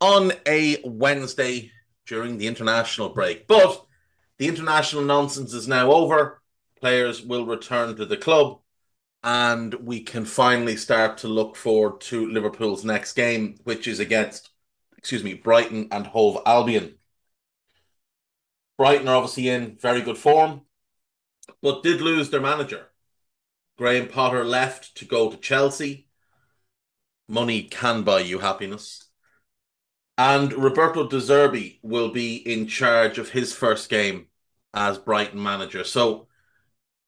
on a Wednesday during the international break. But the international nonsense is now over. Players will return to the club, and we can finally start to look forward to Liverpool's next game, which is against, excuse me, Brighton and Hove Albion. Brighton are obviously in very good form, but did lose their manager. Graham Potter left to go to Chelsea. Money can buy you happiness. And Roberto De Zerbi will be in charge of his first game as Brighton manager. So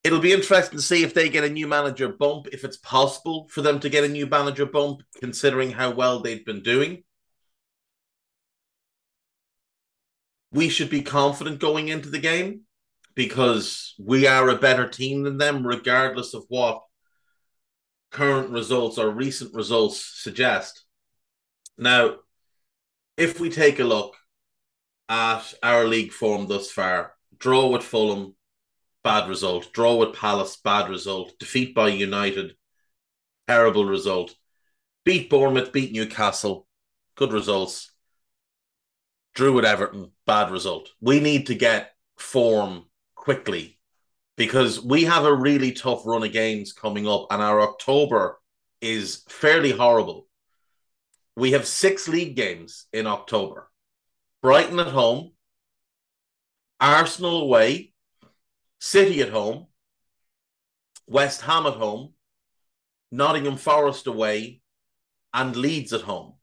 it'll be interesting to see if they get a new manager bump, if it's possible for them to get a new manager bump, considering how well they've been doing. We should be confident going into the game because we are a better team than them, regardless of what current results or recent results suggest. Now, if we take a look at our league form thus far, draw with Fulham, bad result. Draw with Palace, bad result. Defeat by United, terrible result. Beat Bournemouth, beat Newcastle, good results. Drew with Everton, bad result. We need to get form quickly because we have a really tough run of games coming up, and our October is fairly horrible we have six league games in October Brighton at home, Arsenal away, City at home, West Ham at home, Nottingham Forest away, and Leeds at home.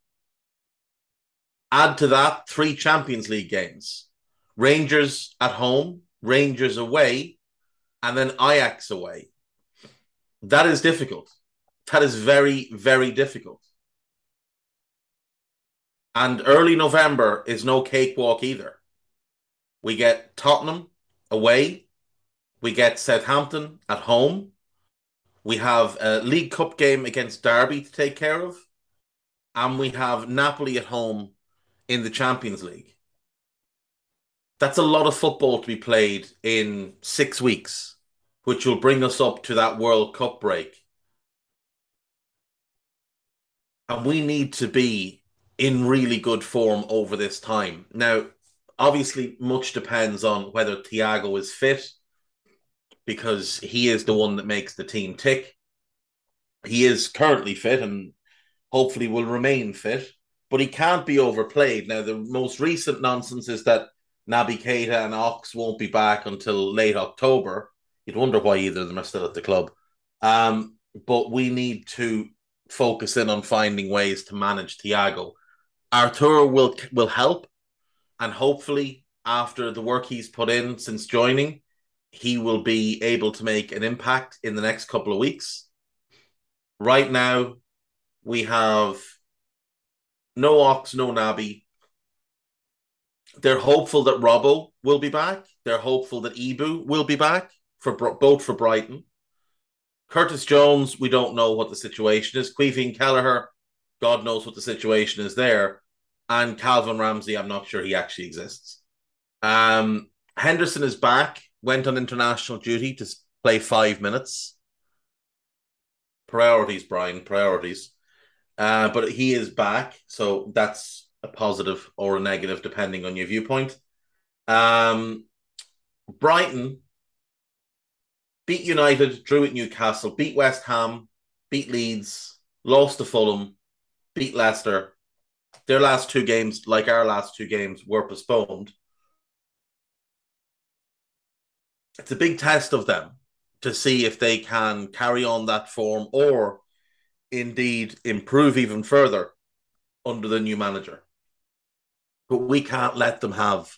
Add to that three Champions League games Rangers at home, Rangers away, and then Ajax away. That is difficult. That is very, very difficult. And early November is no cakewalk either. We get Tottenham away. We get Southampton at home. We have a League Cup game against Derby to take care of. And we have Napoli at home in the Champions League. That's a lot of football to be played in six weeks, which will bring us up to that World Cup break. And we need to be in really good form over this time. Now, obviously, much depends on whether Thiago is fit because he is the one that makes the team tick. He is currently fit and hopefully will remain fit, but he can't be overplayed. Now, the most recent nonsense is that Naby Keita and Ox won't be back until late October. You'd wonder why either of them are still at the club. Um, but we need to focus in on finding ways to manage Thiago. Arthur will will help, and hopefully, after the work he's put in since joining, he will be able to make an impact in the next couple of weeks. Right now, we have no Ox, no Naby. They're hopeful that Robbo will be back. They're hopeful that Ibou will be back for both for Brighton. Curtis Jones, we don't know what the situation is. Caoimhín Kelleher, God knows what the situation is there and Calvin Ramsey, I'm not sure he actually exists. Um, Henderson is back, went on international duty to play five minutes. Priorities, Brian, priorities. Uh, but he is back, so that's a positive or a negative, depending on your viewpoint. Um, Brighton beat United, drew at Newcastle, beat West Ham, beat Leeds, lost to Fulham, beat Leicester, their last two games, like our last two games, were postponed. It's a big test of them to see if they can carry on that form or indeed improve even further under the new manager. But we can't let them have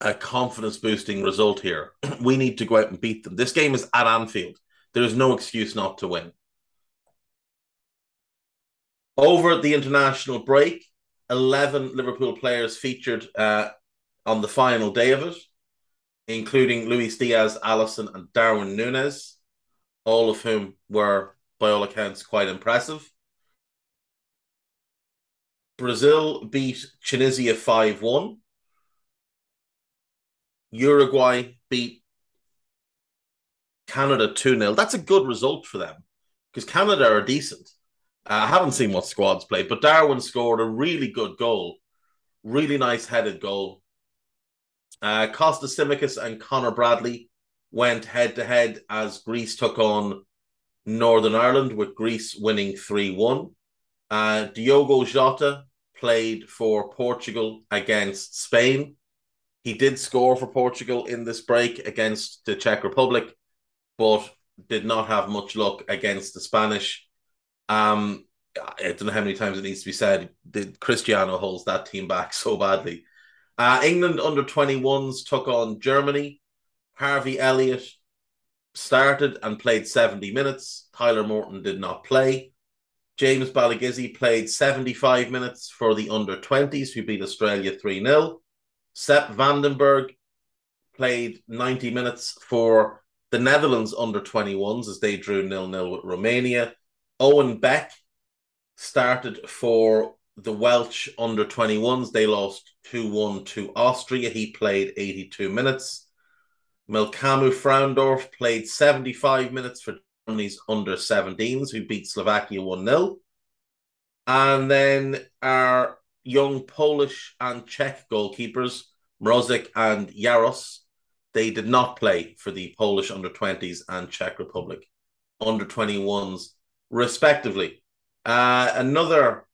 a confidence boosting result here. we need to go out and beat them. This game is at Anfield. There is no excuse not to win. Over the international break, 11 Liverpool players featured uh, on the final day of it, including Luis Diaz, Alisson, and Darwin Nunez, all of whom were, by all accounts, quite impressive. Brazil beat Tunisia 5 1. Uruguay beat Canada 2 0. That's a good result for them because Canada are decent. Uh, I haven't seen what squads played, but Darwin scored a really good goal. Really nice headed goal. Uh, Kostas Tsimikas and Connor Bradley went head to head as Greece took on Northern Ireland, with Greece winning 3 1. Uh, Diogo Jota played for Portugal against Spain. He did score for Portugal in this break against the Czech Republic, but did not have much luck against the Spanish. Um, I don't know how many times it needs to be said. The Cristiano holds that team back so badly. Uh, England under 21s took on Germany. Harvey Elliott started and played 70 minutes. Tyler Morton did not play. James Balagizi played 75 minutes for the under 20s, who beat Australia 3 0. Sepp van den Berg played 90 minutes for the Netherlands under 21s as they drew nil nil with Romania. Owen Beck started for the Welsh under 21s. They lost 2 1 to Austria. He played 82 minutes. Melkamu Frauendorf played 75 minutes for Germany's under 17s, who beat Slovakia 1 0. And then our young Polish and Czech goalkeepers, Mrozek and Jaros, they did not play for the Polish under 20s and Czech Republic under 21s, respectively. Uh, another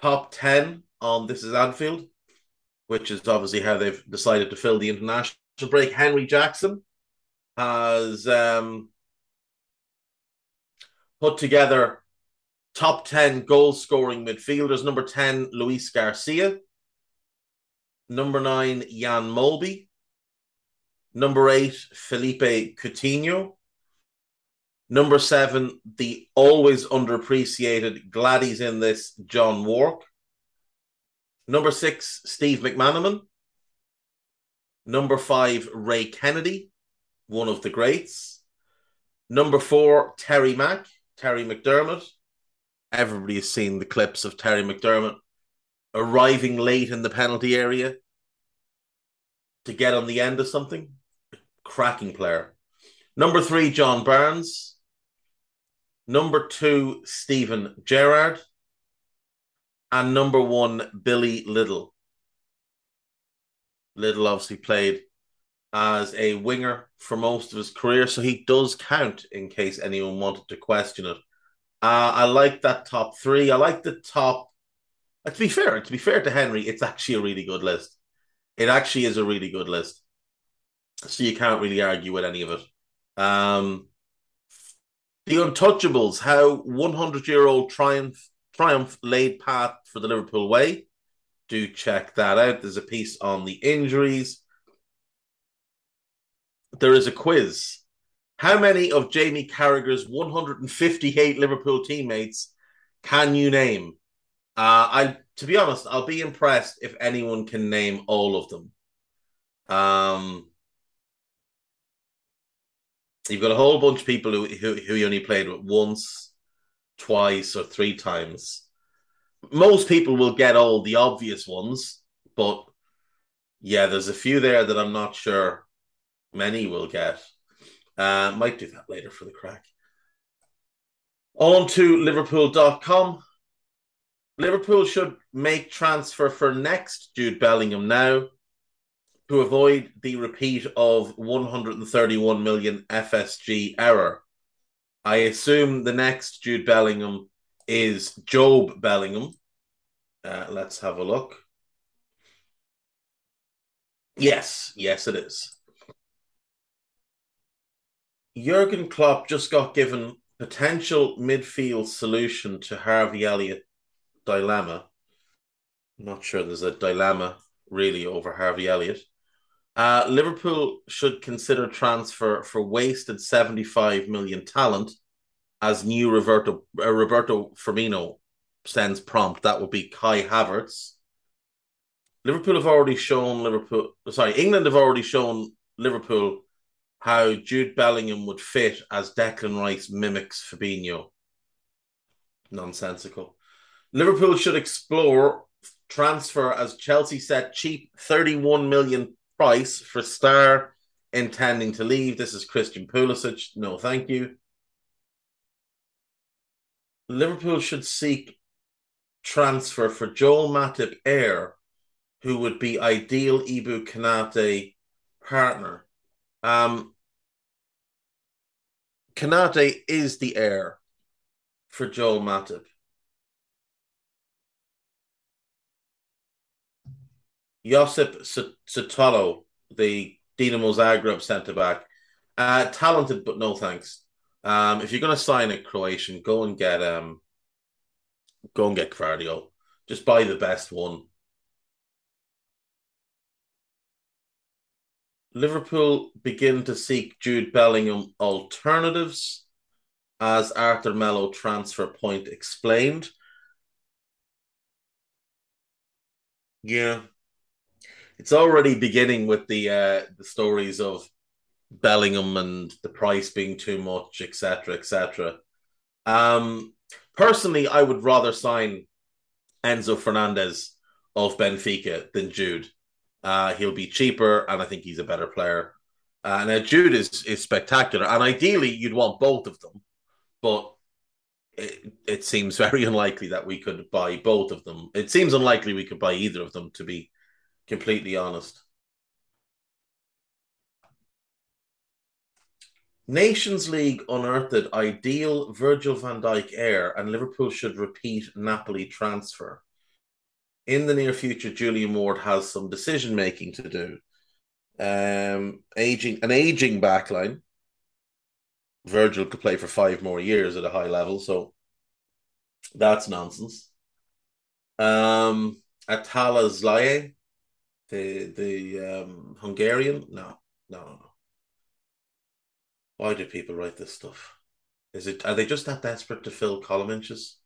top 10 on This is Anfield, which is obviously how they've decided to fill the international break. Henry Jackson has um, put together top 10 goal scoring midfielders. Number 10, Luis Garcia. Number 9, Jan Molby. Number 8, Philippe Coutinho. Number 7, the always underappreciated Gladys in this, John Wark. Number 6, Steve McManaman. Number 5, Ray Kennedy, one of the greats. Number 4, Terry Mack, Terry McDermott everybody has seen the clips of Terry McDermott arriving late in the penalty area to get on the end of something. Cracking player. Number three, John Barnes. Number two, Steven Gerrard. And number one, Billy Liddell. Liddell obviously played as a winger for most of his career, so he does count in case anyone wanted to question it. Uh, I like that top three. I like the top. Uh, to be fair, to be fair to Henry, it's actually a really good list. It actually is a really good list. So you can't really argue with any of it. Um, the Untouchables, how 100 year old triumph triumph laid path for the Liverpool way. Do check that out. There's a piece on the injuries. There is a quiz how many of Jamie Carragher's 158 Liverpool teammates can you name? Uh, I, to be honest, I'll be impressed if anyone can name all of them. Um, you've got a whole bunch of people who, who, who you only played with once, twice, or three times. Most people will get all the obvious ones, but yeah, there's a few there that I'm not sure many will get. Uh, might do that later for the crack. On to Liverpool.com. Liverpool should make transfer for next Jude Bellingham now to avoid the repeat of 131 million FSG error. I assume the next Jude Bellingham is Jobe Bellingham. Uh, let's have a look. Yes, yes, it is. Jurgen Klopp just got given potential midfield solution to Harvey Elliott dilemma. I'm not sure there's a dilemma really over Harvey Elliott. Uh, Liverpool should consider transfer for wasted 75 million talent as new Roberto, uh, Roberto Firmino sends prompt. That would be Kai Havertz. Liverpool have already shown Liverpool, sorry, England have already shown Liverpool how Jude Bellingham would fit as Declan Rice mimics Fabinho. Nonsensical. Liverpool should explore transfer as Chelsea set cheap 31 million price for star intending to leave. This is Christian Pulisic. No, thank you. Liverpool should seek transfer for Joel Matip heir, who would be ideal Ibou Konate partner. Um, Konate is the heir for Joel Matip. Josip Sutalo, the Dinamo Zagreb centre back, uh, talented but no thanks. Um, if you're going to sign a Croatian, go and get um, go and get Gvardiol. Just buy the best one. Liverpool begin to seek Jude Bellingham alternatives, as Arthur Melo transfer point explained. Yeah, it's already beginning with the uh, the stories of Bellingham and the price being too much, etc., etc. Um, personally, I would rather sign Enzo Fernandez of Benfica than Jude. Uh, he'll be cheaper, and I think he's a better player. Uh, now Jude is is spectacular, and ideally you'd want both of them, but it, it seems very unlikely that we could buy both of them. It seems unlikely we could buy either of them, to be completely honest. Nations League unearthed ideal Virgil van Dijk heir, and Liverpool should repeat Napoli transfer. In the near future, Julian Ward has some decision making to do. Um, aging an aging backline. Virgil could play for five more years at a high level, so that's nonsense. Um, Attila Szalai, the the um, Hungarian, no, no, no. Why do people write this stuff? Is it are they just that desperate to fill column inches?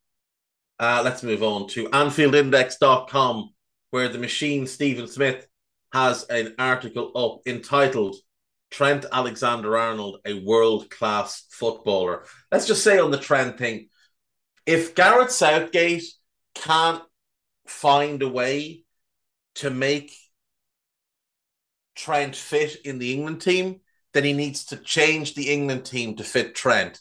Uh, let's move on to AnfieldIndex.com, where the machine Stephen Smith has an article up entitled Trent Alexander Arnold, a world class footballer. Let's just say on the Trent thing, if Gareth Southgate can't find a way to make Trent fit in the England team, then he needs to change the England team to fit Trent.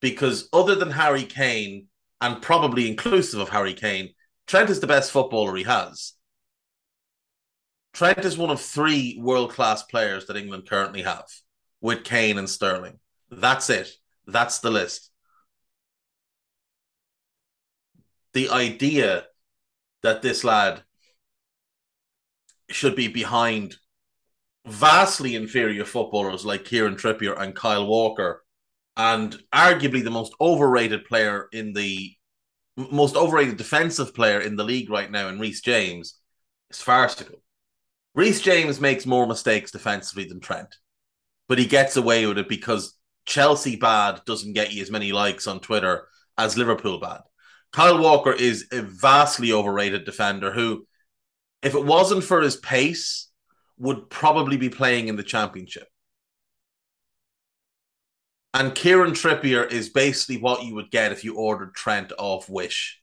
Because other than Harry Kane, and probably inclusive of Harry Kane, Trent is the best footballer he has. Trent is one of three world class players that England currently have, with Kane and Sterling. That's it. That's the list. The idea that this lad should be behind vastly inferior footballers like Kieran Trippier and Kyle Walker, and arguably the most overrated player in the most overrated defensive player in the league right now, in Reece James, is farcical. Reece James makes more mistakes defensively than Trent, but he gets away with it because Chelsea bad doesn't get you as many likes on Twitter as Liverpool bad. Kyle Walker is a vastly overrated defender who, if it wasn't for his pace, would probably be playing in the championship. And Kieran Trippier is basically what you would get if you ordered Trent off Wish.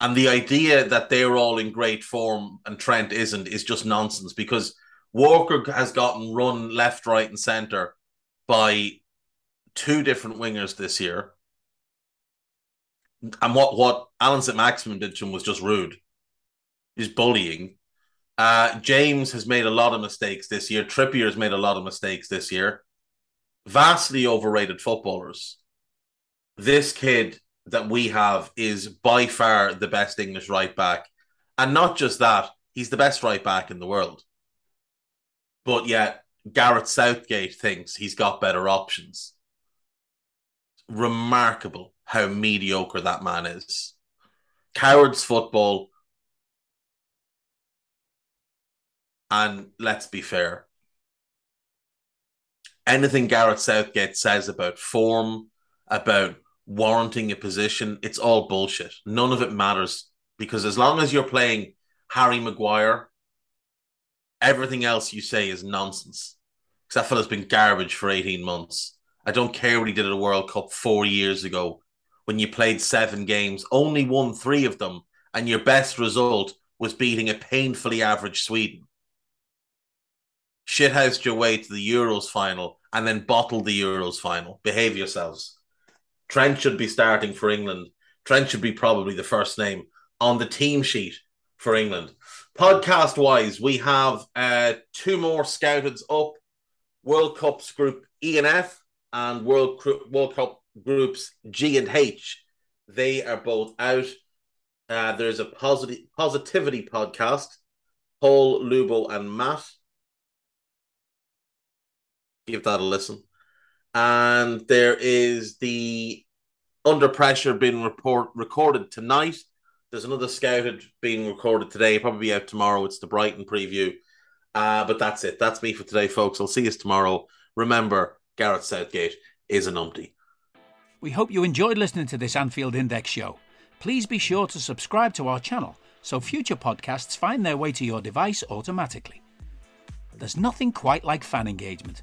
And the idea that they're all in great form and Trent isn't is just nonsense because Walker has gotten run left, right, and center by two different wingers this year. And what, what Allan Saint-Maximin did to him was just rude. He's bullying. Uh, James has made a lot of mistakes this year. Trippier has made a lot of mistakes this year. Vastly overrated footballers. This kid that we have is by far the best English right back. And not just that, he's the best right back in the world. But yet, Gareth Southgate thinks he's got better options. Remarkable how mediocre that man is. Cowards football. And let's be fair. Anything Gareth Southgate says about form, about warranting a position, it's all bullshit. None of it matters because as long as you're playing Harry Maguire, everything else you say is nonsense. Because that fella's been garbage for 18 months. I don't care what he did at a World Cup four years ago when you played seven games, only won three of them, and your best result was beating a painfully average Sweden. Shithoused your way to the Euros final and then bottled the Euros final. Behave yourselves. Trent should be starting for England. Trent should be probably the first name on the team sheet for England. Podcast wise, we have uh, two more scouted up World Cups Group E and F and World World Cup Groups G and H. They are both out. Uh, there's a positive positivity podcast. Paul, Lubo, and Matt. Give that a listen. And there is the Under Pressure being report recorded tonight. There's another scouted being recorded today, probably out tomorrow. It's the Brighton preview. Uh, but that's it. That's me for today, folks. I'll see you tomorrow. Remember, Gareth Southgate is an umpty. We hope you enjoyed listening to this Anfield Index show. Please be sure to subscribe to our channel so future podcasts find their way to your device automatically. There's nothing quite like fan engagement,